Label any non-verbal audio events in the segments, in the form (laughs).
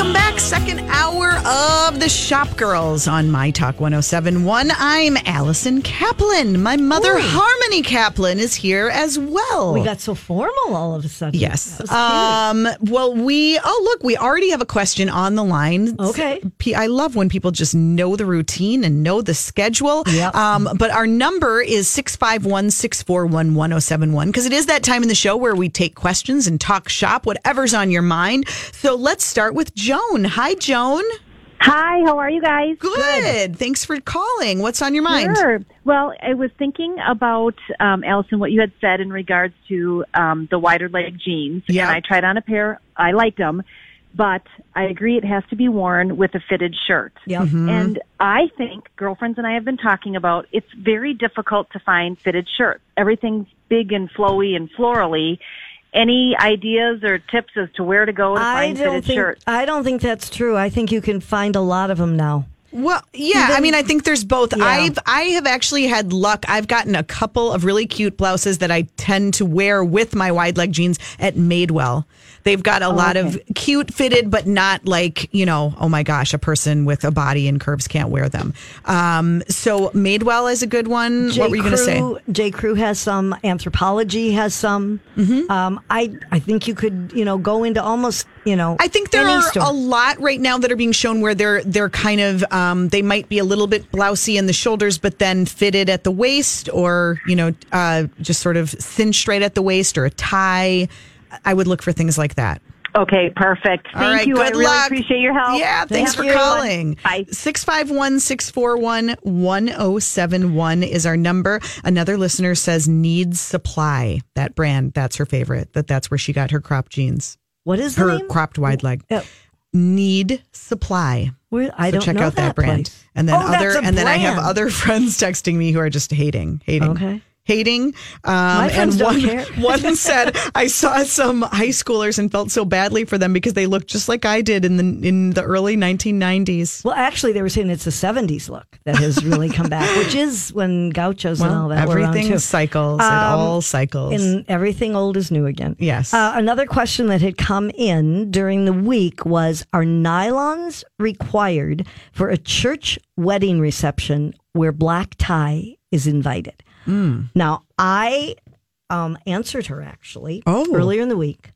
Welcome back. Second hour of the Shop Girls on My Talk 1071. I'm Allison Kaplan. My mother, Ooh. Harmony Kaplan, is here as well. We got so formal all of a sudden. Yes. That was cute. Um, well, we, oh, look, we already have a question on the line. Okay. I love when people just know the routine and know the schedule. Yep. Um, but our number is 651 641 1071 because it is that time in the show where we take questions and talk shop, whatever's on your mind. So let's start with Joan. Hi, Joan. Hi, how are you guys? Good. Thanks for calling. What's on your mind? Sure. Well, I was thinking about um, Allison what you had said in regards to um, the wider leg jeans. Yeah. And I tried on a pair. I liked them, but I agree it has to be worn with a fitted shirt. Yep. Mm-hmm. And I think girlfriends and I have been talking about it's very difficult to find fitted shirts. Everything's big and flowy and florally. Any ideas or tips as to where to go to I find don't fitted think shirts? I don't think that's true. I think you can find a lot of them now. Well, yeah, I mean, I think there's both. Yeah. I've I have actually had luck. I've gotten a couple of really cute blouses that I tend to wear with my wide leg jeans at Madewell. They've got a lot of cute fitted, but not like you know, oh my gosh, a person with a body and curves can't wear them. Um, so Madewell is a good one. what were you going to say? J. Crew has some. Anthropologie has some. Mm-hmm. Um, I I think you could you know go into almost you know. I think there are store. a lot right now that are being shown where they're they're kind of um, they might be a little bit blousy in the shoulders, but then fitted at the waist, or you know, uh, just sort of cinched right at the waist, or a tie. I would look for things like that. Okay, perfect. Thank All right, you. I really luck. appreciate your help. Yeah, thanks Thank for you. calling. Bye. 651 641 1071 is our number. Another listener says needs supply. That brand, that's her favorite. That that's where she got her crop jeans. what is the Her name? cropped wide leg. Uh, Need supply. where, I So don't check know out that, brand. place. And then Oh, other a and then I have other (laughs) friends texting me who are just hating, hating. Okay. Hating. Um, and one, (laughs) one (laughs) said, I saw some high schoolers and felt so badly for them because they looked just like I did in the in the early 1990s. Well, actually, they were saying it's a '70s look that has really come back, (laughs) which is when gauchos and all that everything cycles. it Um, all cycles. And everything old is new again. Yes. Uh, another question that had come in during the week was Are nylons required for a church wedding reception where black tie is invited? Hmm. Now, I um, answered her actually Oh. earlier in the week.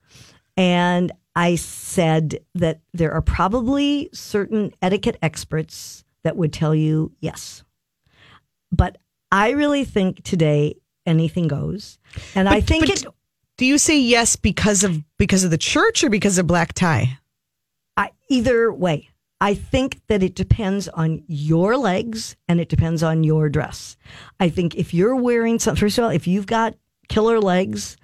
And I said that there are probably certain etiquette experts that would tell you yes. But I really think today anything goes. And I think it Do you say yes because of because of the church or because of black tie? I, either way, I think that it depends on your legs and it depends on your dress. I think if you're wearing some, first of all, if you've got killer legs,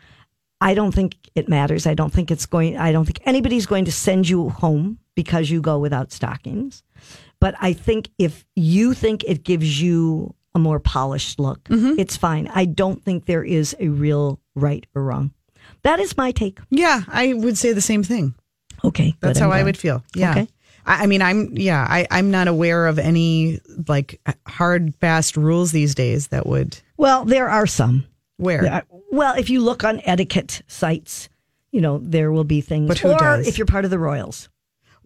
I don't think it matters. I don't think it's going, I don't think anybody's going to send you home because you go without stockings. But I think if you think it gives you a more polished look, mm-hmm. it's fine. I don't think there is a real right or wrong. That is my take. Yeah, I would say the same thing. Okay. That's how I would feel. Yeah. Okay. I, I mean, I'm yeah. I, I'm not aware of any like hard, fast rules these days that would Well, there are some. where. Well, if you look on etiquette sites, you know, there will be things. But who or does? if you're part of the royals.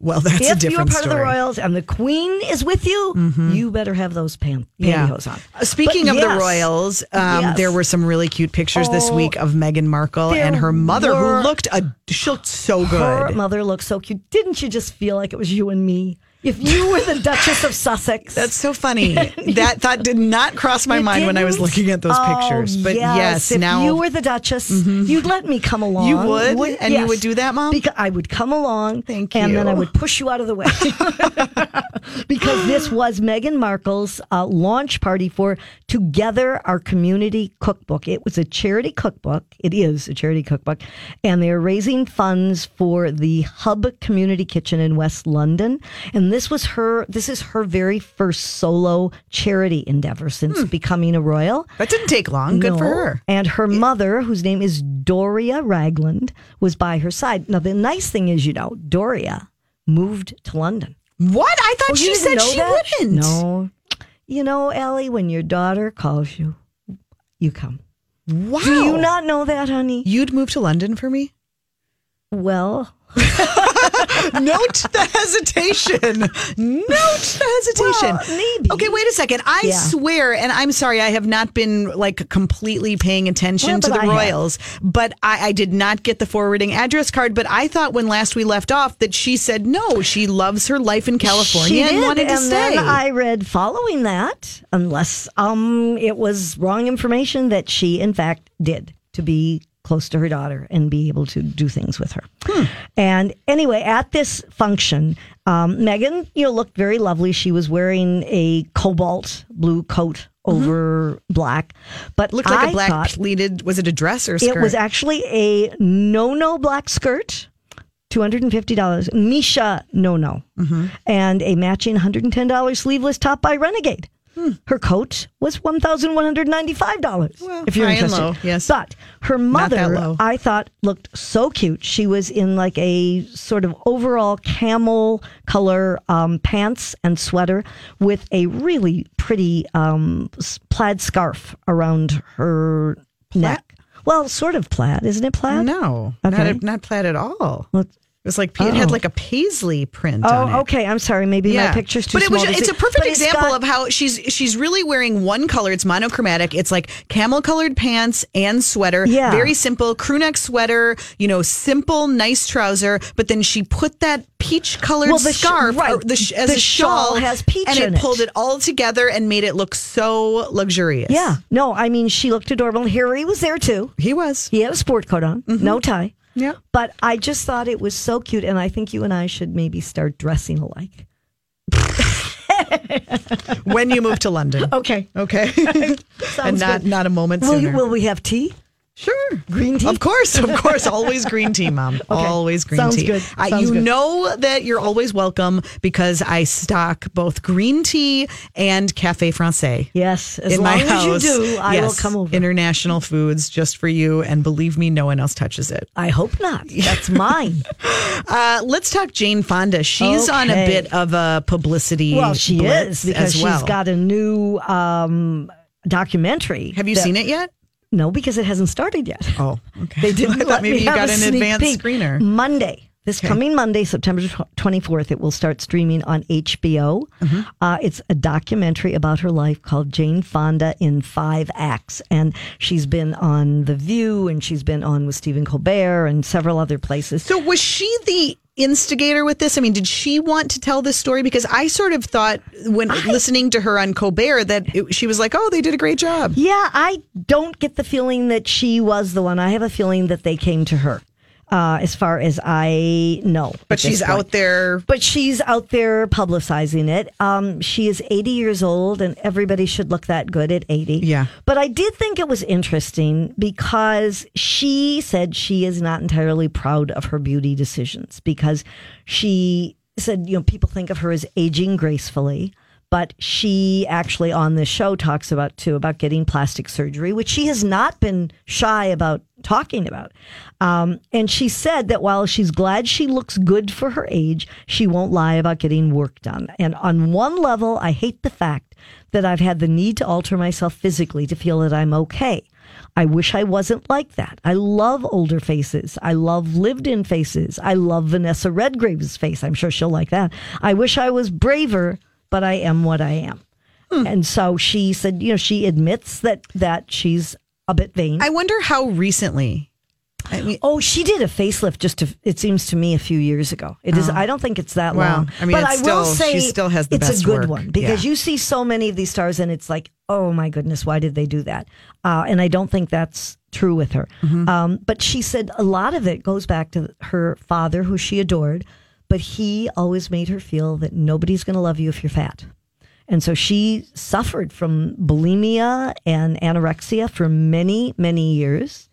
Well, that's a if you're different part story. Mm-hmm. of the royals and the queen is with you, you better have those pan- Yeah. pantyhose on. Uh, Speaking But of the royals, um, Yes. there were some really cute pictures this Oh, week of Meghan Markle and her mother, were- who looked a, she looked so Her good. mother looks so cute. Didn't you just feel like it was you and me? If you were the Duchess of Sussex. (laughs) That's so funny. (laughs) that thought did not cross my mind when I was looking at those Oh, pictures. But yes, if now Mm-hmm. you were the Duchess, you'd let me come along. You would? And you would do that, Mom? Because I would come along. Thank you. And then. I would push you out of the way. (laughs) because this was Meghan Markle's uh, launch party for Together Our Community Cookbook. It was a charity cookbook. It is a charity cookbook. And they're raising funds for the Hub Community Kitchen in West London. And this was her, this is her very first solo charity endeavor since hmm. becoming a royal. that didn't take long. Good for her. And her mother, whose name is Doria Ragland, was by her side. Now, the nice thing is, you know, Doria moved to London. What? I thought Oh, she said she that? wouldn't. No. You know, Ellie, when your daughter calls you, you come. Wow. Do you not know that, honey? You'd move to London for me? Well, No, (laughs) (laughs) (laughs) Note the hesitation. Note the hesitation. Well, maybe. Okay, wait a second. I Yeah. swear, and I'm sorry, I have not been like completely paying attention Well, to the I have. Royals, but I, I did not get the forwarding address card. But I thought when last we left off that she said no, she loves her life in California and wanted to and stay. then I read following that, unless um it was wrong information that she in fact did to be close to her daughter and be able to do things with her. Hmm. And anyway, at this function, um, Megan, you know, looked very lovely. She was wearing a cobalt blue coat over black, but Mm-hmm. Looked like a a black pleated. Was it a dress or skirt? it was actually a no no black skirt, two hundred and fifty dollars. Misha Nonoo, Mm-hmm. and a matching one hundred and ten dollars sleeveless top by Renegade. Hmm. Her coat was one thousand one hundred ninety five dollars. Well, if you're interested, low, yes. But her mother. I thought looked so cute. She was in like a sort of overall camel color um, pants and sweater with a really pretty um, plaid scarf around her neck. Well, sort of plaid, isn't it plaid? no, Okay. not, not plaid at all. Well, It was like it had Oh. like a paisley print oh, on it. Oh, okay. I'm sorry. Maybe my picture's too but it was, small. It's a perfect example got- of how she's she's really wearing one color. It's monochromatic. It's like camel colored pants and sweater. Yeah. very simple crew neck sweater. You know, simple, nice trouser. But then she put that peach colored Well, the sh- scarf right. the sh- as The a shawl shawl has peach and it it. pulled it all together and made it look so luxurious. Yeah. No, I mean, she looked adorable. Harry was there too. he was. He had a sport coat on, mm-hmm. no tie. Yeah. But I just thought it was so cute, and I think you and I should maybe start dressing alike. When you move to London. (laughs) Okay. Okay. (laughs) and not good. not a moment Will, sooner. you, will we have tea? Sure. Green tea? Of course, of course. (laughs) Always green tea, Mom. Always green Sounds tea. good. Uh, you good. know that you're always welcome because I stock both green tea and Cafe Francais. Yes. As in long my as house. you do, I will come over. International foods just for you, and believe me, no one else touches it. I hope not. That's mine. (laughs) Uh, let's talk Jane Fonda. She's on a bit of a publicity. well, she blitz is because well. she's got a new um, documentary. Have you that- seen it yet? No, because it hasn't started yet. Oh, (laughs) okay. They didn't. (laughs) I thought let maybe me you got an advanced peek. screener. Monday. This coming Monday, September twenty fourth, it will start streaming on HBO. Mm-hmm. Uh, it's a documentary about her life called Jane Fonda in five acts, and she's been on The View, and she's been on with Stephen Colbert and several other places. So was she the instigator with this? I mean, did she want to tell this story? Because I sort of thought when listening to her on Colbert that it, she was like, "Oh, they did a great job." Yeah, I don't get the feeling that she was the one. I have a feeling that they came to her, uh, as far as I know. But she's out there. But she's out there publicizing it. Um, she is 80 years old, and everybody should look that good at 80. Yeah. But I did think it was interesting because she said she is not entirely proud of her beauty decisions because she said, you know, people think of her as aging gracefully. But she actually on this show talks about too about getting plastic surgery, which she has not been shy about talking about. Um, and she said that while she's glad she looks good for her age, she won't lie about getting work done. And on one level, I hate the fact that I've had the need to alter myself physically to feel that I'm okay. I wish I wasn't like that. I love older faces. I love lived in faces. I love Vanessa Redgrave's face. I'm sure she'll like that. I wish I was braver, but I am what I am. And so she said, you know, she admits that that she's a bit vain. I wonder how recently. I mean, Oh, she did a facelift just to, it seems to me a few years ago. It is I don't think it's that long. I mean, but it's I will still- she say still has the it's a good work. one because Yeah. you see so many of these stars and it's like, oh my goodness, why did they do that? Uh, and I don't think that's true with her. Mm-hmm. Um, but she said a lot of it goes back to her father, who she adored, but he always made her feel that nobody's going to love you if you're fat. And so she suffered from bulimia and anorexia for many, many years.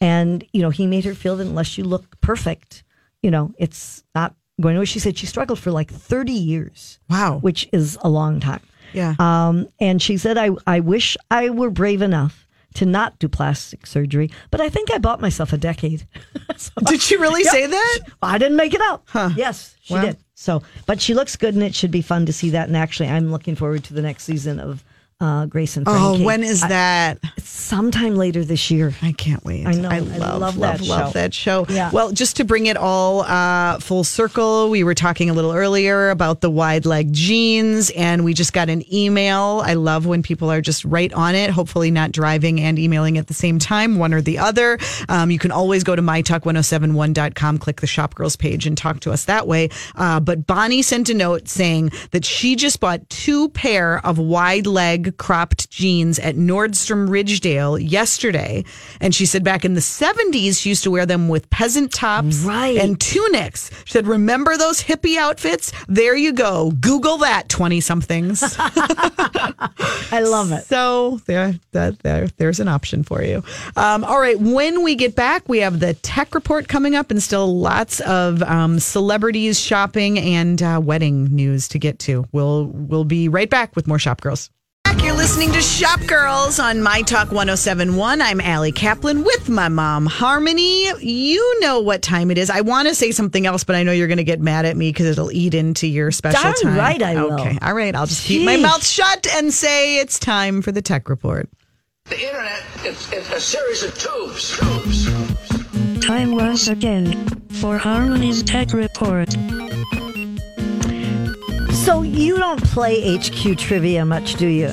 And, you know, he made her feel that unless you look perfect, you know, it's not going away. She said she struggled for like 30 years, wow. which is a long time. Yeah. Um, and she said, I, I wish I were brave enough to not do plastic surgery, but I think I bought myself a decade. (laughs) So- Did she really (laughs) say that? I didn't make it up. Huh. Yes, she did. So, but she looks good, and it should be fun to see that. And actually, I'm looking forward to the next season of uh, Grace and Oh, Frankie. when is that? Sometime later this year. I can't wait. I know. I I love, love love, that love, show. that show. Yeah. Well, just to bring it all uh, full circle, we were talking a little earlier about the wide leg jeans, and we just got an email. I love when people are just right on it, hopefully not driving and emailing at the same time, one or the other. Um, you can always go to mytalk1071.com, click the Shop Girls page, and talk to us that way. Uh, but Bonnie sent a note saying that she just bought two pair of wide leg cropped jeans at Nordstrom Ridgedale yesterday. And she said back in the 70s, she used to wear them with peasant tops Right. and tunics. She said, Remember those hippie outfits? There you go. Google that, 20 somethings. (laughs) I love it. So there, that there, there's an option for you. Um, all right, when we get back, we have the tech report coming up, and still lots of um, celebrities shopping and uh, wedding news to get to. We'll we'll be right back with more Shop Girls. You're listening to Shop Girls on My Talk 1071. I'm Allie Kaplan with my mom, Harmony. You know what time it is. I want to say something else, but I know you're going to get mad at me because it'll eat into your special Darn time. right I will. Okay. All right. I'll just keep my mouth shut and say it's time for the tech report. The internet, it's, it's a series of tubes. Tubes. Time once again for Harmony's Tech Report. So you don't play HQ trivia much, do you?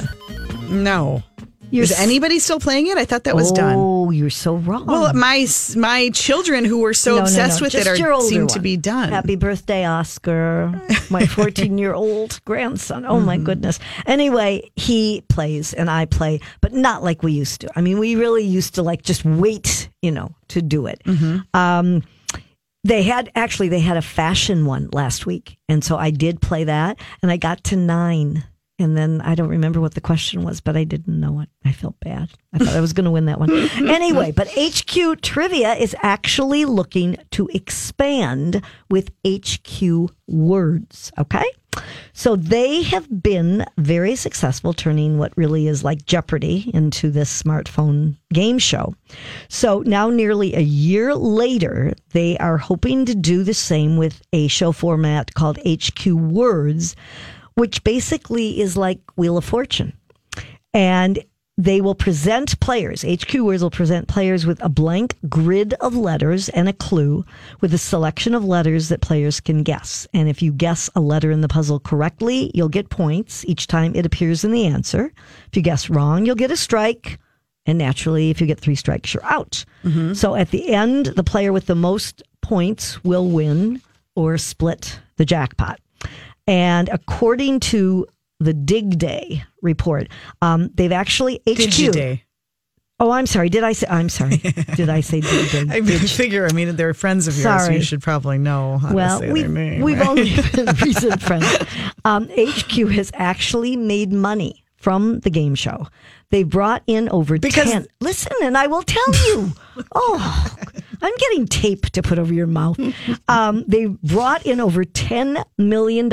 No. You're is s- anybody still playing it? I thought that was done. Oh, you're so wrong. Well, my my children who were so No, no, obsessed no. with Just it your are older seem to one. be done. Happy birthday, Oscar, my (laughs) 14 year old grandson. Oh Mm-hmm. my goodness. Anyway, he plays and I play, but not like we used to. I mean, we really used to like just wait, you know, to do it. Mm-hmm. Um, they had actually they had a fashion one last week, and so I did play that, and I got to nine. And then I don't remember what the question was, but I didn't know it. I felt bad. I thought I was going to win that one. (laughs) anyway, but HQ Trivia is actually looking to expand with HQ Words. Okay. So they have been very successful turning what really is like Jeopardy into this smartphone game show. So now, nearly a year later, they are hoping to do the same with a show format called HQ Words, which basically is like Wheel of Fortune. And they will present players, HQ Words will present players with a blank grid of letters and a clue with a selection of letters that players can guess. And if you guess a letter in the puzzle correctly, you'll get points each time it appears in the answer. If you guess wrong, you'll get a strike. And naturally, if you get three strikes, you're out. Mm-hmm. So at the end, the player with the most points will win or split the jackpot. And according to the Dig Day report, um, they've actually HQ. Digiday. Oh, I'm sorry. Did I say? I'm sorry. (laughs) Did I say Dig Day? I figure. I mean, they're friends of yours, so Sorry. you should probably know how well, to say we, their name. we've right? only (laughs) been (laughs) recent friends. Um, HQ has actually made money from the game show. They brought in over Because- 10. Listen, and I will tell you. oh, I'm getting tape to put over your mouth. (laughs) Um, they brought in over $10 million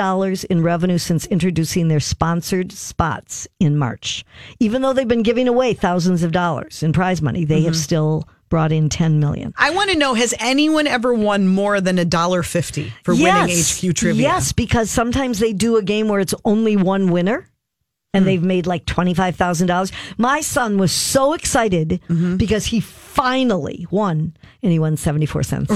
in revenue since introducing their sponsored spots in March. Even though they've been giving away thousands of dollars in prize money, they Mm-hmm. have still brought in 10 million. I want to know: Has anyone ever won more than a dollar fifty for winning HQ trivia? Yes, because sometimes they do a game where it's only one winner. And Hmm. they've made like $25,000. My son was so excited Mm-hmm. because he finally won and he won 74 cents.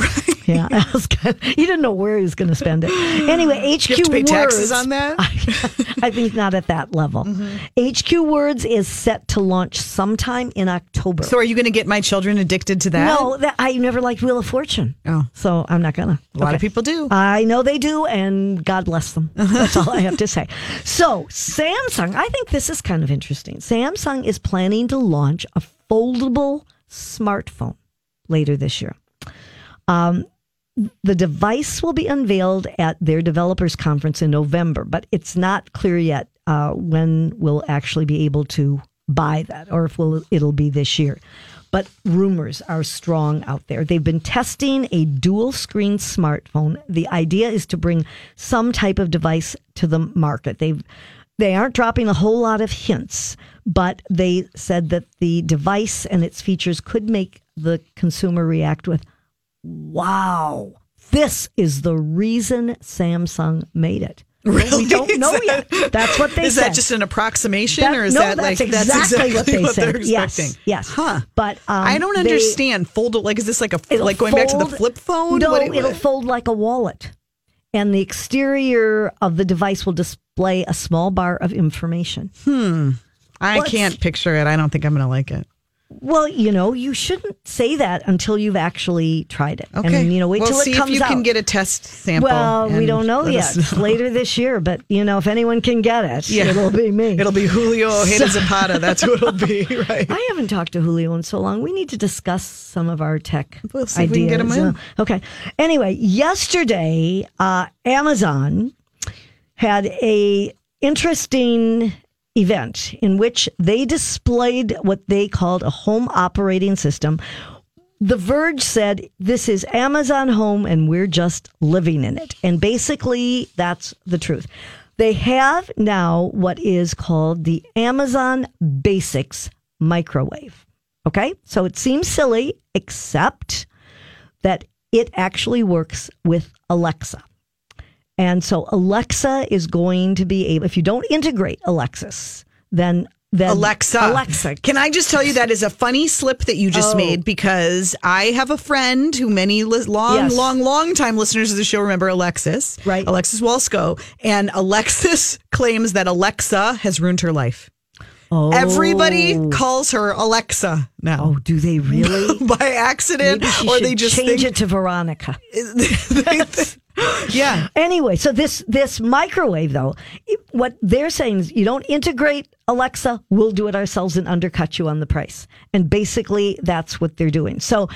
Yeah. that was good. He didn't know where he was going to spend it. Anyway, HQ You have to pay Words. taxes on that. (laughs) I think not at that level. Mm-hmm. HQ Words is set to launch sometime in October. So, are you going to get my children addicted to that? no, that, I never liked Wheel of Fortune. Oh. So I'm not going to. a lot of people do. I know they do, and God bless them. (laughs) That's all I have to say. So, Samsung, I think this is kind of interesting. Samsung is planning to launch a foldable smartphone later this year. Um, the device will be unveiled at their developers conference in November, but it's not clear yet uh, when we'll actually be able to buy that or if we'll, it'll be this year. But rumors are strong out there. They've been testing a dual screen smartphone. The idea is to bring some type of device to the market. They've they aren't dropping a whole lot of hints, but they said that the device and its features could make the consumer react with wow, this is the reason Samsung made it. Really? We don't (laughs) know that- yet. That's what they Is said. Is that just an approximation, That- or is no, that that's like exactly what they what said. they're Yes, expecting? yes. Huh. But, um, I don't they- understand. Fold like is this like a like going back to the flip phone? No, What- it'll fold like a wallet. And the exterior of the device will display a small bar of information. Hmm. I Well, can't picture it. I don't think I'm going to like it. Well, you know, you shouldn't say that until you've actually tried it. Okay. And, you know, wait well, till see it comes if you out. can get a test sample. well, we don't know yet. know. later this year, but, you know, if anyone can get it, Yeah. it'll be me. It'll be Julio (laughs) Ojeda Zapata. That's who it'll be, (laughs) right? I haven't talked to Julio in so long. We need to discuss some of our tech We'll see if ideas. we can get 'em in. Okay. Anyway, yesterday, uh, Amazon had a interesting event in which they displayed what they called a home operating system. The Verge said this is Amazon Home and we're just living in it. And basically, that's the truth. They have now what is called the Amazon Basics microwave. Okay. So it seems silly, except that it actually works with Alexa. And so Alexa is going to be able, if you don't integrate Alexis, then then Alexa. Alexa. Can I just tell you that is a funny slip that you just Oh. made because I have a friend who many li- long, Yes. long, long time listeners of the show remember Alexis. Right. Alexis Walsco. And Alexis (laughs) claims that Alexa has ruined her life. Oh. Everybody calls her Alexa now. Oh, do they really? (laughs) By accident, or they just change think, it to Veronica. (laughs) (gasps) yeah. Anyway, so this this microwave though, what they're saying is you don't integrate Alexa, we'll do it ourselves and undercut you on the price. And basically that's what they're doing. So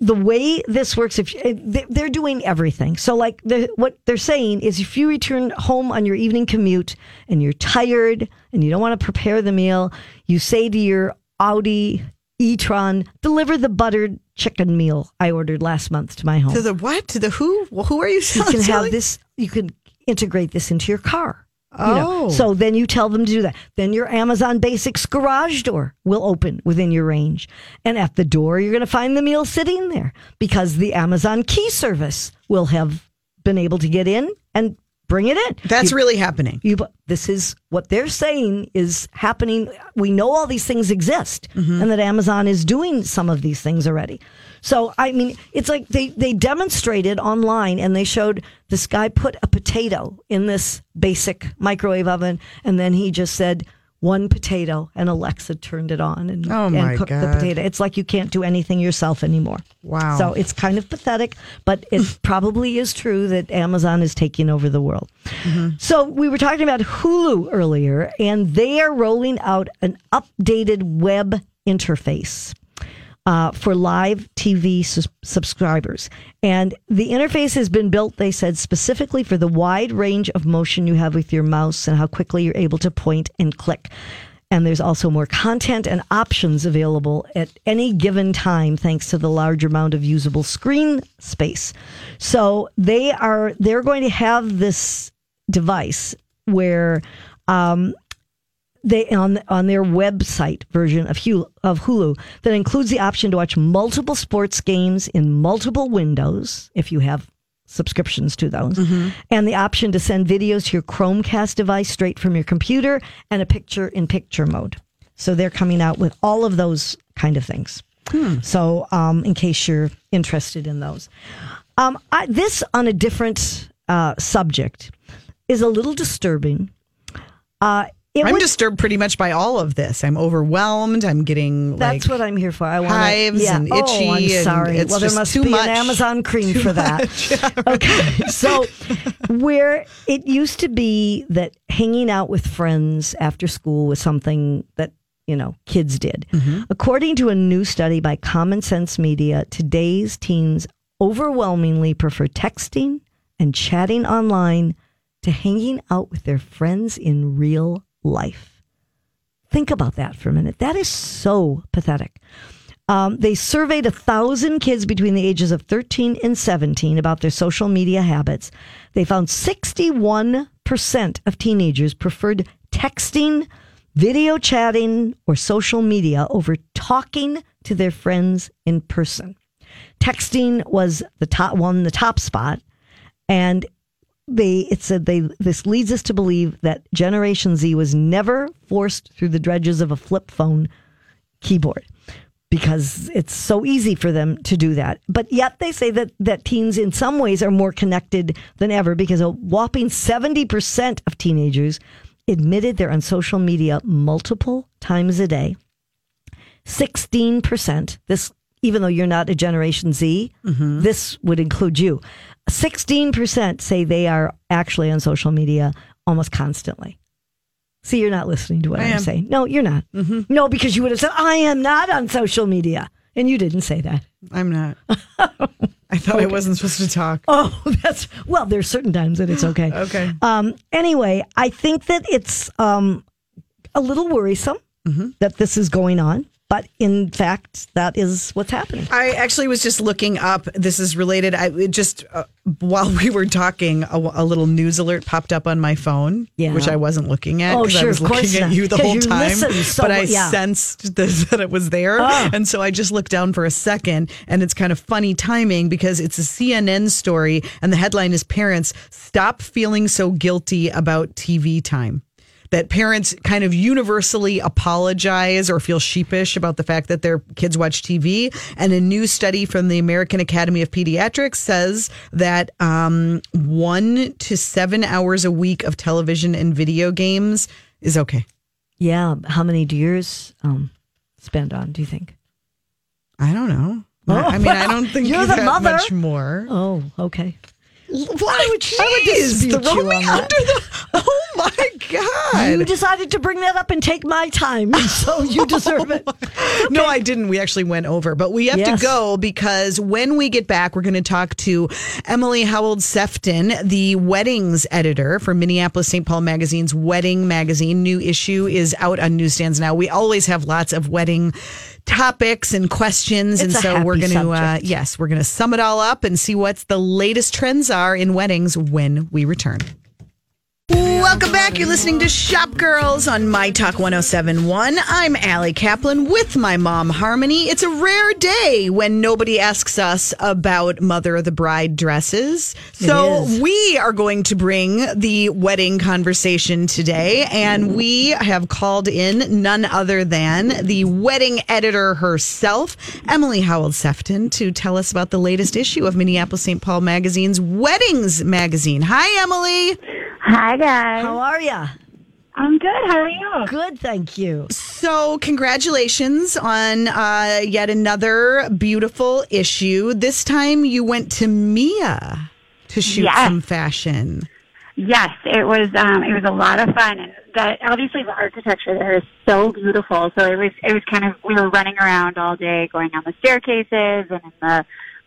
the way this works, if eh, they- they're doing everything, so like the, what they're saying is, if you return home on your evening commute and you're tired and you don't want to prepare the meal, you say to your Audi e-tron, deliver the buttered chicken meal I ordered last month to my home To the what? To the who? Who are you you can have this you can integrate this into your car you know. Oh. so then you tell them to do that then your amazon basics garage door will open within your range and at the door you're going to find the meal sitting there because the amazon key service will have been able to get in and bring it in That's You- really happening. you, this is what they're saying is happening. We know all these things exist mm-hmm. and that Amazon is doing some of these things already. So, I mean, it's like they, they demonstrated online and they showed this guy put a potato in this basic microwave oven and then he just said, one potato and Alexa turned it on and, Oh, and cooked the potato. It's like you can't do anything yourself anymore. Wow. So it's kind of pathetic, but it (laughs) probably is true that Amazon is taking over the world. Mm-hmm. So we were talking about Hulu earlier, and they are rolling out an updated web interface. Uh, for live TV sus- subscribers. And the interface has been built, they said, specifically for the wide range of motion you have with your mouse and how quickly you're able to point and click. And there's also more content and options available at any given time thanks to the large amount of usable screen space. So they are they're going to have this device where um, they on on their website version of Hulu, of Hulu that includes the option to watch multiple sports games in multiple windows if you have subscriptions to those, and the option to send videos to your Chromecast device straight from your computer and a picture in picture mode. So they're coming out with all of those kind of things. So um, in case you're interested in those, um, I, this on a different uh, subject is a little disturbing. Uh, I'm would- disturbed pretty much by all of this. I'm overwhelmed. I'm getting That's like what I'm here for. I want hives yeah. and oh, I'm sorry. it's well, there must be much. an Amazon cream Too for that. (laughs) okay, so where it used to be that hanging out with friends after school was something that you know kids did. Mm-hmm. According to a new study by Common Sense Media, today's teens overwhelmingly prefer texting and chatting online to hanging out with their friends in real life. Think about that for a minute. That is so pathetic. Um, they surveyed a thousand kids between the ages of 13 and 17 about their social media habits. They found 61% of teenagers preferred texting, video chatting, or social media over talking to their friends in person. Texting was the top one, the top spot, and they it said they this leads us to believe that Generation Z was never forced through the dredges of a flip phone keyboard because it's so easy for them to do that. But yet they say that that teens in some ways are more connected than ever because a whopping 70% of teenagers admitted they're on social media multiple times a day. 16%, this even though you're not a generation Z, mm-hmm. this would include you. 16% say they are actually on social media almost constantly. See, you're not listening to what I I'm am. saying. No, you're not. No, because you would have said, I am not on social media. And you didn't say that. I'm not. I thought I wasn't supposed to talk. Oh, (laughs) that's well, there's certain times that it's okay. Okay. Um, anyway, I think that it's um, a little worrisome Mm-hmm. that this is going on, but in fact, that is what's happening. I actually was just looking up. This is related. I just uh, while we were talking, a, a little news alert popped up on my phone, Yeah. which I wasn't looking at. Oh, 'cause I sure, was of course looking at not, you the whole you time. so but I yeah. sensed that, that it was there, Oh. and so I just looked down for a second, and it's kind of funny timing because it's a CNN story, and the headline is "Parents Stop Feeling So Guilty About TV Time." That parents kind of universally apologize or feel sheepish about the fact that their kids watch TV. And a new study from the American Academy of Pediatrics says that um, one to seven hours a week of television and video games is okay. Yeah, how many do yours um, spend on? Do you think? I don't know. I mean, I don't (laughs) think You're you the mother. much more. Oh, okay. Why would I would Jeez, dispute throw you me under the? (laughs) Oh my God! You decided to bring that up and take my time, (laughs) so you oh deserve it. No, I didn't. We actually went over, but we have Yes. to go because when we get back, we're going to talk to Emily Howell Sefton, the weddings editor for Minneapolis St. Paul Magazine's Wedding Magazine. New issue is out on newsstands now. We always have lots of wedding topics and questions, It's and so we're going to, uh, yes, we're going to sum it all up and see what's the latest trends are in weddings when we return. Welcome back. You're listening to Shop Girls on My Talk 1071. I'm Allie Kaplan with my mom, Harmony. It's a rare day when nobody asks us about Mother of the Bride dresses. So we are going to bring the wedding conversation today, and we have called in none other than the wedding editor herself, Emily Howell Sefton, to tell us about the latest issue of Minneapolis St. Paul Magazine's Weddings Magazine. Hi, Emily. Hi guys. How are ya? I'm good. How are you? Good, thank you. So, congratulations on uh, yet another beautiful issue. This time you went to Mia to shoot Yes. some fashion. Yes, it was. Um, it was a lot of fun, and that obviously the architecture there is so beautiful. So it was. It was kind of. We were running around all day, going on the staircases and in the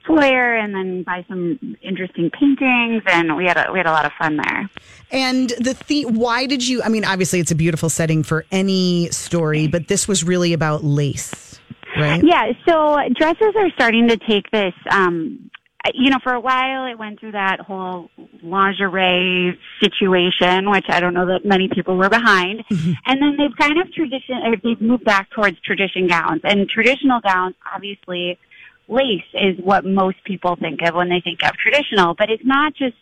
foyer, and then buy some interesting paintings, and we had a, we had a lot of fun there. And the the- why did you? I mean, obviously it's a beautiful setting for any story, but this was really about lace, right? Yeah, so dresses are starting to take this. Um, you know, for a while it went through that whole lingerie situation, which I don't know that many people were behind. and then they've kind of tradition, or they've moved back towards tradition gowns. And traditional gowns, obviously, lace is what most people think of when they think of traditional, but it's not just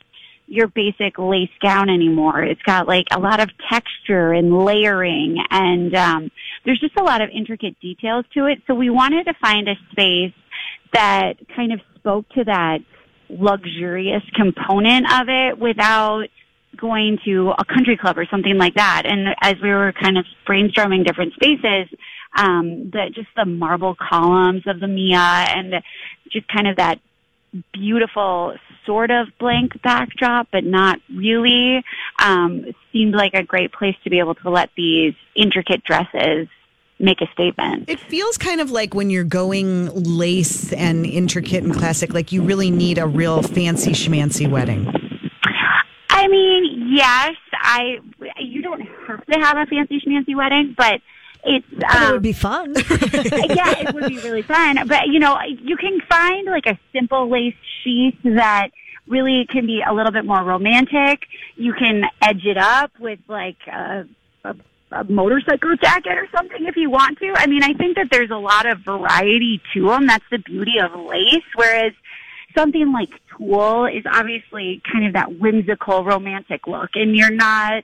your basic lace gown anymore. It's got like a lot of texture and layering and um there's just a lot of intricate details to it. So we wanted to find a space that kind of spoke to that luxurious component of it without going to a country club or something like that. And as we were kind of brainstorming different spaces, um, the just the marble columns of the Mia and just kind of that beautiful sort of blank backdrop, but not really, um, seemed like a great place to be able to let these intricate dresses make a statement. It feels kind of like when you're going lace and intricate and classic, like you really need a real fancy schmancy wedding. I mean, yes, I. You don't have to have a fancy schmancy wedding, but it's. Um, it would be fun. (laughs) (laughs) yeah, it would be really fun. But you know, you can find like a simple lace sheath that really can be a little bit more romantic. You can edge it up with like a, a, a motorcycle jacket or something if you want to. I mean, I think that there's a lot of variety to them. That's the beauty of lace. Whereas something like tulle is obviously kind of that whimsical romantic look and you're not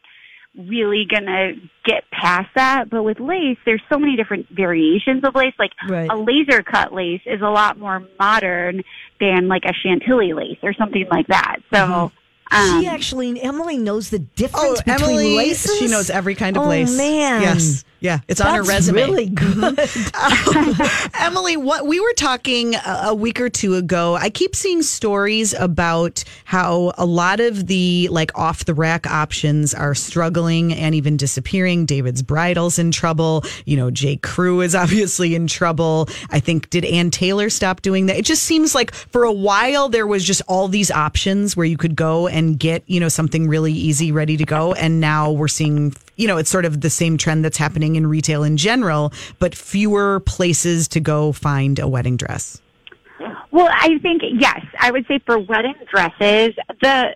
really gonna get past that. But with lace, there's so many different variations of lace. Like Right. a laser cut lace is a lot more modern than like a chantilly lace or something like that. So um, she actually, Emily knows the Oh, difference between Emily, laces. she knows every kind of oh, lace. man. Yes. Yeah, it's on her That's resume. really (laughs) good. Um, Emily, what we were talking a, a week or two ago, I keep seeing stories about how a lot of the like off the rack options are struggling and even disappearing. David's Bridal's in trouble. You know, J. Crew is (laughs) obviously in trouble. I think did Ann Taylor stop doing that? It just seems like for a while there was just all these options where you could go and get, you know, something really easy ready to go and now we're seeing you know, it's sort of the same trend that's happening in retail in general, but fewer places to go find a wedding dress. Well, I think yes, I would say for wedding dresses, the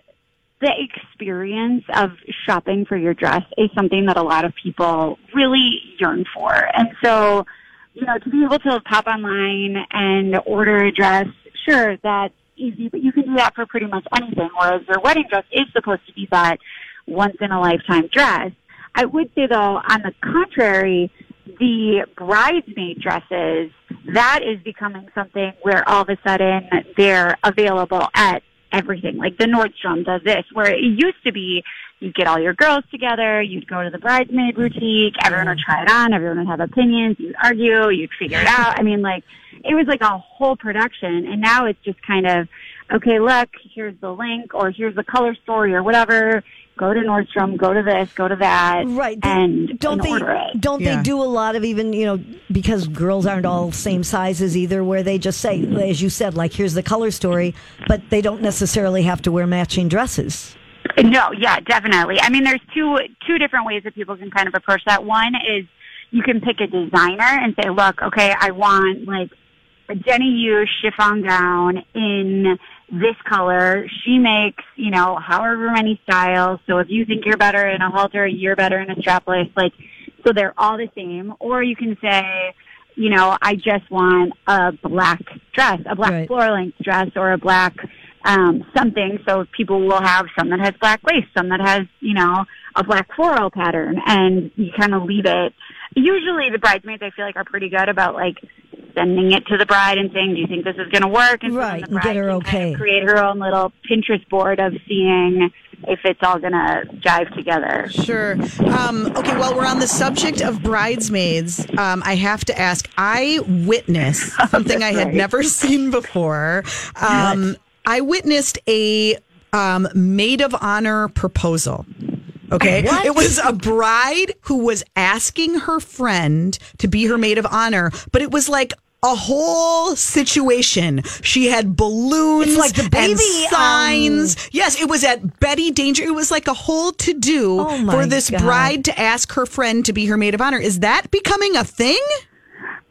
the experience of shopping for your dress is something that a lot of people really yearn for. And so, you know, to be able to pop online and order a dress, sure, that's easy, but you can do that for pretty much anything. Whereas your wedding dress is supposed to be that once in a lifetime dress. I would say though, on the contrary, the bridesmaid dresses, that is becoming something where all of a sudden they're available at everything. Like the Nordstrom does this, where it used to be you'd get all your girls together, you'd go to the bridesmaid boutique, everyone would try it on, everyone would have opinions, you'd argue, you'd figure it out. I mean, like, it was like a whole production, and now it's just kind of, okay, look, here's the link, or here's the color story, or whatever. Go to Nordstrom, go to this, go to that, Right. and, don't and they order it. don't Yeah. they do a lot of even, you know, because girls aren't all same sizes either where they just say as you said like here's the color story, but they don't necessarily have to wear matching dresses. No, yeah, definitely. I mean, there's two two different ways that people can kind of approach that. One is you can pick a designer and say, look, okay, I want like a Jenny Yoo chiffon gown in this color. She makes, you know, however many styles. So if you think you're better in a halter, you're better in a strapless. Like, so they're all the same. Or you can say, you know, I just want a black dress, a black Right. floor length dress or a black um, something. So people will have some that has black lace, some that has, you know, a black floral pattern, and you kind of leave it. Usually the bridesmaids, I feel like, are pretty good about like sending it to the bride and saying, "Do you think this is going to work?" And Right, the and bride get her can kind okay. of create her own little Pinterest board of seeing if it's all going to jive together. Sure. Um, okay, well, we're on the subject of bridesmaids. Um, I have to ask I witnessed (laughs) something I had right. never (laughs) seen before. Um, I witnessed a um, maid of honor proposal. Okay. What? It was a bride who was asking her friend to be her maid of honor, but it was like a whole situation. She had balloons It's like the and baby, um, signs. yes, it was at Betty Danger. It was like a whole to do Oh, for this God. bride to ask her friend to be her maid of honor. Is that becoming a thing?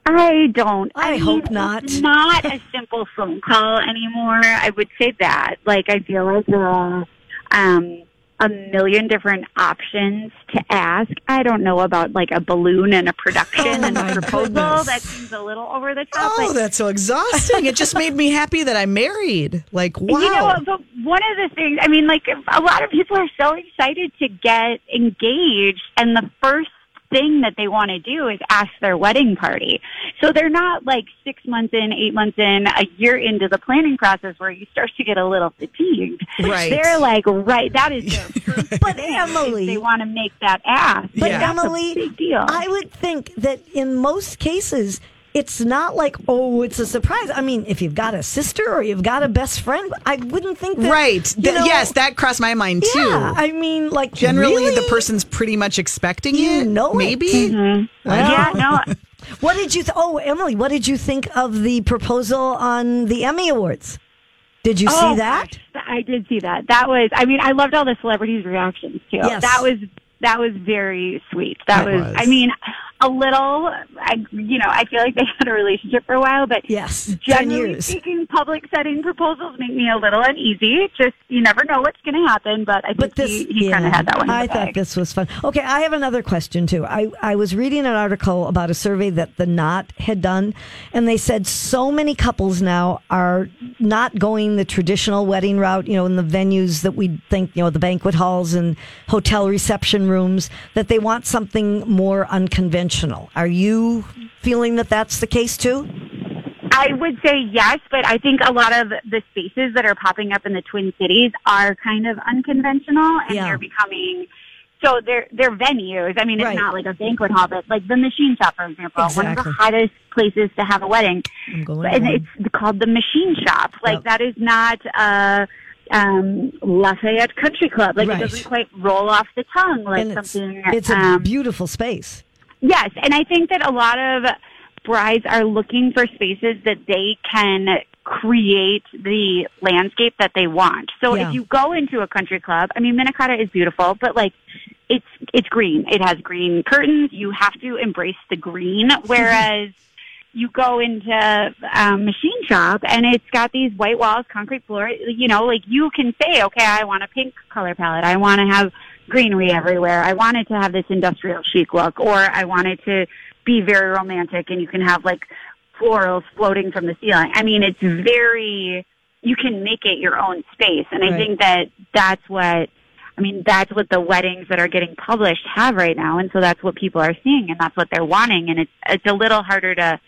I don't. I mean, hope not. It's not a simple phone call anymore. I would say that. Like, I feel like there are um, a million different options to ask. I don't know about like a balloon and a production Oh, and a proposal. goodness. That seems a little over the top. Oh, but- that's so exhausting. it just made me happy that I'm married. Like, wow. You know, but one of the things, I mean, like a lot of people are so excited to get engaged, and the first thing that they want to do is ask their wedding party. So they're not like six months in, eight months in, a year into the planning process where you start to get a little fatigued. Right. They're like, right, that is their (laughs) first But Emily- they want to make that ask. But Yeah. Emily, big deal. I would think that in most cases, it's not like, oh, it's a surprise. I mean, if you've got a sister or you've got a best friend, I wouldn't think that. right. you Th- know- yes, that crossed my mind too. Yeah, I mean, like Generally, really? the person's pretty much expecting You it. know it. maybe. Mm-hmm. yeah, no, (laughs) What did you? Th- oh, Emily, what did you think of the proposal on the Emmy Awards? Did you Oh, see that? gosh, I did see that. That was. I mean, I loved all the celebrities' reactions too. Yes. That was that was very sweet. That was, was. I mean, a little. I, you know, I feel like they (laughs) had a relationship for a while, but Yes, 10 generally speaking, public setting proposals make me a little uneasy. Just you never know what's going to happen, but I think But this, he, he yeah, kind of had that one. I thought bag. this was fun. Okay, I have another question too. I, I was reading an article about a survey that the Knot had done, and they said so many couples now are not going the traditional wedding route, you know, in the venues that we think, you know, the banquet halls and hotel reception rooms, that they want something more unconventional. Are you feeling that that's the case too? I would say yes, but I think a lot of the spaces that are popping up in the Twin Cities are kind of unconventional and Yeah. they're becoming so they're they're venues. I mean, it's Right. not like a banquet hall, but like the Machine Shop, for example, one of the hottest places to have a wedding, and it's called the Machine Shop. Like Yep. that is not a um, Lafayette Country Club. Like Right. it doesn't quite roll off the tongue like and something. it's a um, beautiful space. Yes, and I think that a lot of brides are looking for spaces that they can create the landscape that they want. So Yeah. if you go into a country club, I mean Minnetonka is beautiful, but like it's it's green. It has green curtains. You have to embrace the green (laughs) whereas you go into um, machine shop and it's got these white walls, concrete floor. You know, like you can say, okay, I want a pink color palette. I want to have greenery everywhere. I wanted to have this industrial chic look, or I wanted to be very romantic, and you can have like florals floating from the ceiling. I mean, it's very. You can make it your own space, and Right. I think that that's what. I mean, that's what the weddings that are getting published have right now, and so that's what people are seeing, and that's what they're wanting, and it's it's a little harder to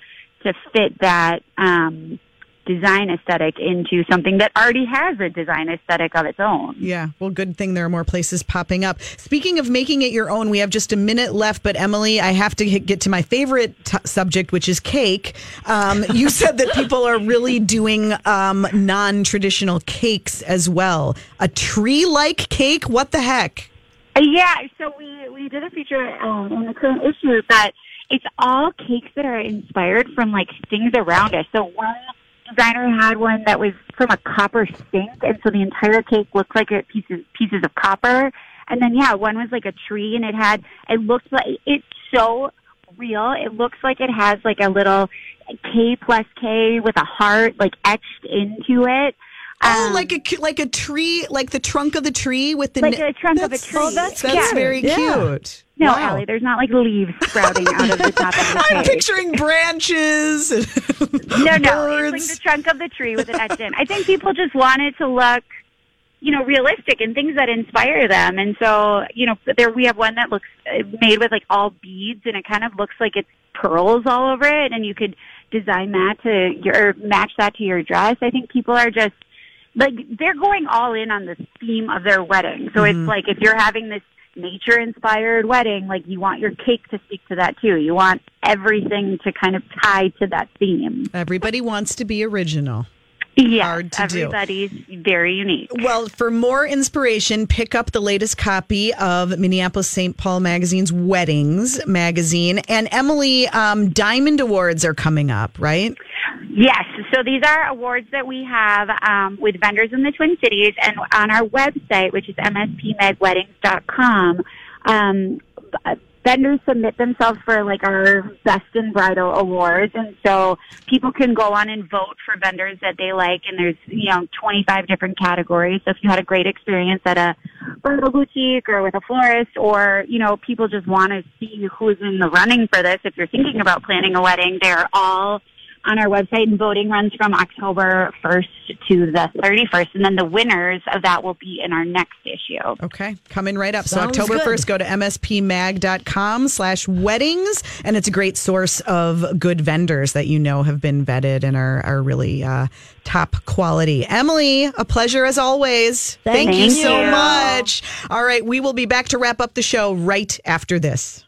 to fit that um, design aesthetic into something that already has a design aesthetic of its own. Yeah, well, good thing there are more places popping up. Speaking of making it your own, we have just a minute left, but Emily, I have to get to my favorite t- subject, which is cake. Um, (laughs) you said that people are really doing um, non traditional cakes as well. A tree like cake? What the heck? Uh, Yeah, so we we did a feature um, in the current issue that it's all cakes that are inspired from like things around us. So one designer had one that was from a copper sink, and so the entire cake looked like a pieces pieces of copper. And then yeah, one was like a tree, and it had it looked like it's so real. It looks like it has like a little K plus K with a heart like etched into it. Oh, Um, like a like a tree, like the trunk of the tree with the Like ni- a trunk of a tree. Oh, that's that's cute. very Yeah. cute. No, Wow. Allie, there's not like leaves sprouting out of the top of the cake. (laughs) I'm picturing branches. (laughs) No, no, it's like the trunk of the tree with it etched in. I think people just want it to look, you know, realistic and things that inspire them. And so, you know, there we have one that looks uh, made with like all beads, and it kind of looks like it's pearls all over it, and you could design that to your or match that to your dress. I think people are just like they're going all in on the theme of their wedding. So it's like if you're having this nature inspired wedding, like you want your cake to speak to that too. You want everything to kind of tie to that theme. Everybody wants to be original. Yeah, Hard to do. everybody's very unique. Well, for more inspiration, pick up the latest copy of Minneapolis St. Paul Magazine's Weddings magazine. And Emily, um, Diamond Awards are coming up, right? Yes, so these are awards that we have um, with vendors in the Twin Cities and on our website, which is mspmagweddings.com. Um, vendors submit themselves for like our best in bridal awards, and so people can go on and vote for vendors that they like. And there's you know 25 different categories. So if you had a great experience at a bridal boutique or with a florist, or you know people just want to see who's in the running for this. If you're thinking about planning a wedding, they're all on our website, and voting runs from October 1st to the 31st, and then the winners of that will be in our next issue. Okay, coming right up. Sounds so October good. 1st, go to mspmag.com slash weddings. And it's a great source of good vendors that you know have been vetted and are, are really uh, top quality. Emily, a pleasure as always. Thank you you. so much. All right, we will be back to wrap up the show right after this.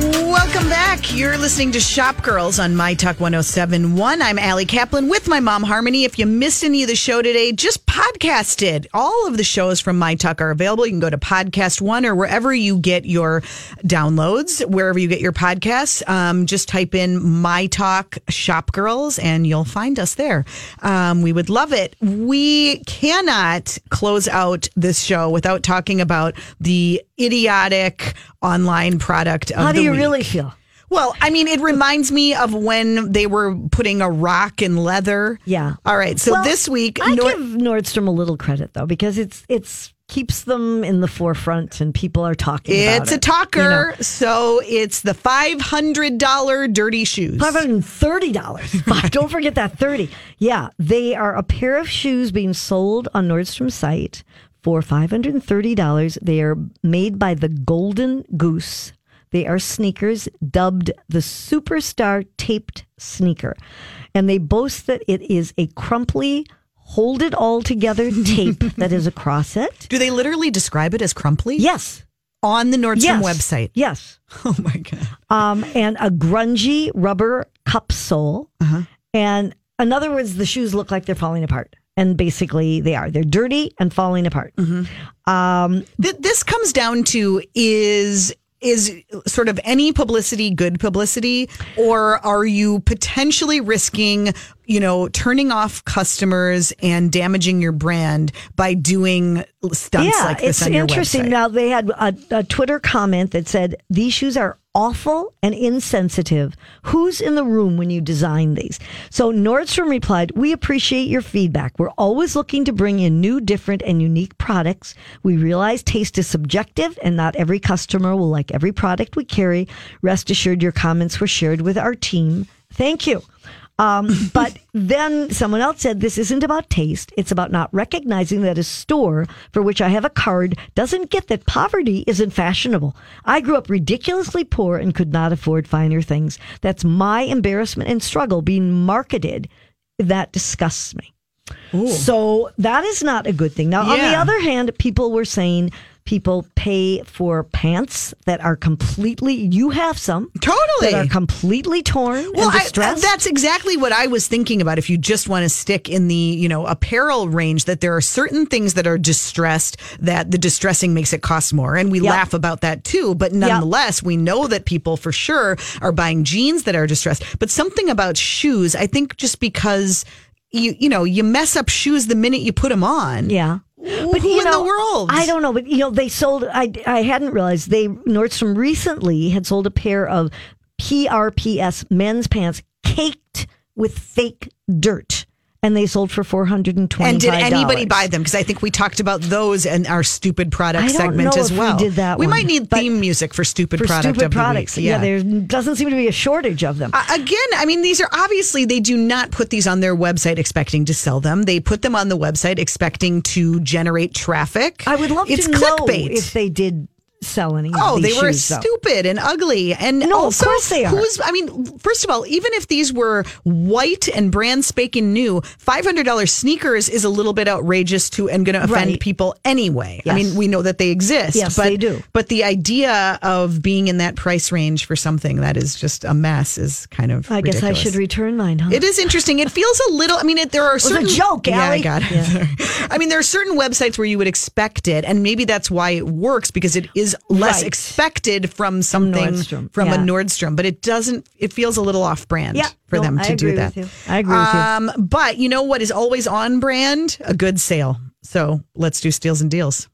Welcome back. You're listening to Shop Girls on My Talk 1071. I'm Allie Kaplan with my mom, Harmony. If you missed any of the show today, just podcast it. All of the shows from My Talk are available. You can go to Podcast One or wherever you get your downloads, wherever you get your podcasts. Um, just type in My Talk Shop Girls and you'll find us there. Um, we would love it. We cannot close out this show without talking about the idiotic online product of How do you week. really feel? Well, I mean, it reminds me of when they were putting a rock in leather. Yeah. All right. So Well, this week, I Nor- give Nordstrom a little credit though because it's it's keeps them in the forefront and people are talking about it's a it, talker. you know. So it's the five hundred dollar dirty shoes. Five hundred and thirty dollars. (laughs) Don't forget that thirty. Yeah, they are a pair of shoes being sold on Nordstrom's site for five hundred and thirty dollars. They are made by the Golden Goose. They are sneakers dubbed the Superstar Taped Sneaker, and they boast that it is a crumply, hold it all together (laughs) tape that is across it. Do they literally describe it as crumply? Yes. On the Nordstrom Yes. website. Yes. (laughs) Oh my god. um, and a grungy rubber cup sole. Uh-huh. And in other words, the shoes look like they're falling apart. And basically, they are. They're dirty and falling apart. Mm-hmm. Um, Th- this comes down to is is sort of any publicity good publicity or are you potentially risking you know turning off customers and damaging your brand by doing stunts yeah, like this it's interesting. website? Now, they had a, a Twitter comment that said, These shoes are awful and insensitive. Who's in the room when you design these? So Nordstrom replied, We appreciate your feedback. We're always looking to bring in new, different, and unique products. We realize taste is subjective and not every customer will like every product we carry. Rest assured, your comments were shared with our team. Thank you. Um, but then someone else said this isn't about taste. It's about not recognizing that a store for which I have a card doesn't get that poverty isn't fashionable. I grew up ridiculously poor and could not afford finer things. That's my embarrassment and struggle being marketed. That disgusts me. So that is not a good thing. Now, on the other hand, people were saying people pay for pants that are completely, you have some. Totally. That are completely torn well, and I, that's exactly what I was thinking about. If you just want to stick in the, you know, apparel range, that there are certain things that are distressed that the distressing makes it cost more, and we Yep. laugh about that too. But nonetheless, we know that people for sure are buying jeans that are distressed. But something about shoes, I think, just because you, you know, you mess up shoes the minute you put them on. Yeah. But Who you in know, the world? I don't know, but you know, they sold. I I hadn't realized they Nordstrom recently had sold a pair of PRPS men's pants caked with fake dirt, and they sold for four hundred and twenty. And did anybody buy them? Because I think we talked about those in our stupid product segment as if we well. did that We one, might need theme music for stupid for product stupid the products? week. yeah. there doesn't seem to be a shortage of them. Uh, again, I mean, these are obviously they do not put these on their website expecting to sell them. They put them on the website expecting to generate traffic. I would love it's to know clickbait. if they did sell any. Oh, they were shoes, though. stupid and ugly. And No, of course they are. who's, I mean, first of all, even if these were white and brand spanking new, $500 sneakers is a little bit outrageous to and going to offend Right. people anyway. I mean, we know that they exist. Yes, but, they do. But the idea of being in that price range for something that is just a mess is kind of I guess I should return mine, huh? It is interesting. It feels a little. I mean, it, there are was a certain joke, Yeah, I got it. (laughs) I mean, there are certain websites where you would expect it, and maybe that's why it works because it is less Right. expected from something Nordstrom, from a. Nordstrom. But it doesn't. It feels a little off brand Yeah, for no, them to do that. I agree with you. Um, but you know what is always on brand? A good sale. So let's do steals and deals.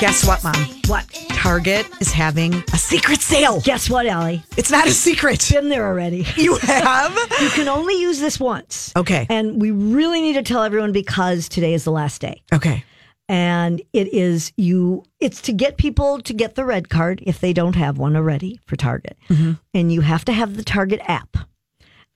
Guess what, Mom? What? Target is having a secret sale. Guess what, Allie? It's not a secret. Been there already. (laughs) You have. You can only use this once. Okay. And we really need to tell everyone because today is the last day. Okay. And it is you it's to get people to get the red card if they don't have one already for Target. Mm-hmm. And you have to have the Target app.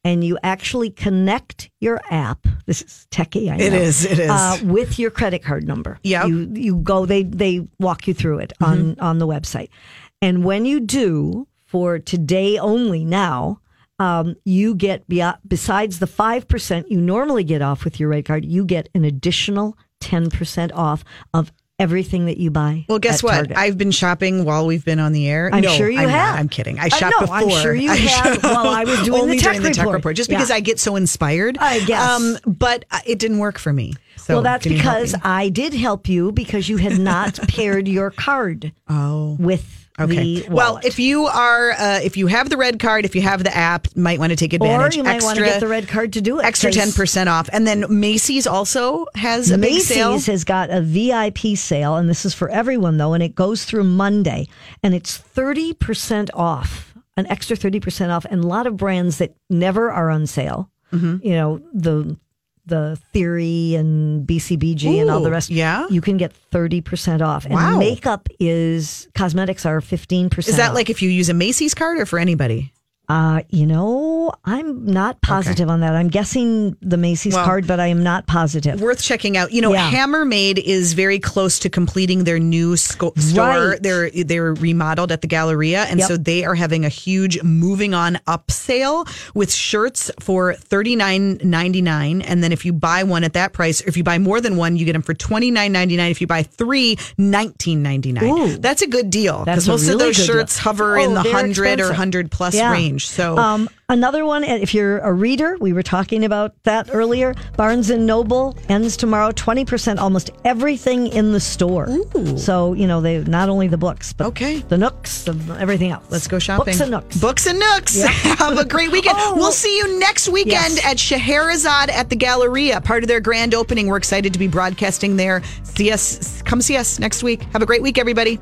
And you actually connect your app. This is techie, I know. It is, it is. Uh, with your credit card number. Yeah. You you go they they walk you through it on Mm-hmm. on the website. And when you do for today only now, um, you get beyond, besides the 5% you normally get off with your red card, you get an additional 10% off of everything that you buy. Well, guess what? Target. I've been shopping while we've been on the air. I'm no, sure you I'm not. have. I'm kidding. I Uh, shopped no, before. I'm sure you I have while I was doing the tech during the tech report. report, just Yeah. because I get so inspired. I guess. but uh, it didn't work for me. So well, that's can you help because? I did help you because you had not (laughs) paired your card oh, with Okay. Well, if you are, uh, if you have the red card, if you have the app, might want to take advantage. or you might want to get the red card to do it. Extra ten percent off, and then Macy's also has a big sale. Macy's has got a VIP sale, and this is for everyone though, and it goes through Monday, and it's thirty percent off, an extra thirty percent off, and a lot of brands that never are on sale. Mm-hmm. You know the the Theory and BCBG and all the rest. yeah? you can get thirty percent off. And Wow. makeup is cosmetics are fifteen percent. Is that like if you use a Macy's card or for anybody? Uh, you know, I'm not positive on that. I'm guessing the Macy's Well- card, but I am not positive. Worth checking out. You know, Yeah. Hammermade is very close to completing their new sco- store. Right. They're they're remodeled at the Galleria, and Yep. so they are having a huge moving on up sale with shirts for thirty nine ninety nine, and then if you buy one at that price, or if you buy more than one, you get them for twenty nine ninety nine. If you buy three, nineteen ninety nine. That's a good deal because most of those good deal. shirts hover Oh, in the hundred or hundred plus Yeah. range. So Um, another one, if you're a reader, we were talking about that earlier. Barnes and Noble ends tomorrow, twenty percent, almost everything in the store. So you know they not only the books, but Okay. the nooks, and everything else. Let's go shopping. Books and nooks. Books and nooks. (laughs) Have a great weekend. (laughs) Oh, we'll well- see you next weekend Yes. at Scheherazade at the Galleria, part of their grand opening. We're excited to be broadcasting there. See us. Come see us next week. Have a great week, everybody.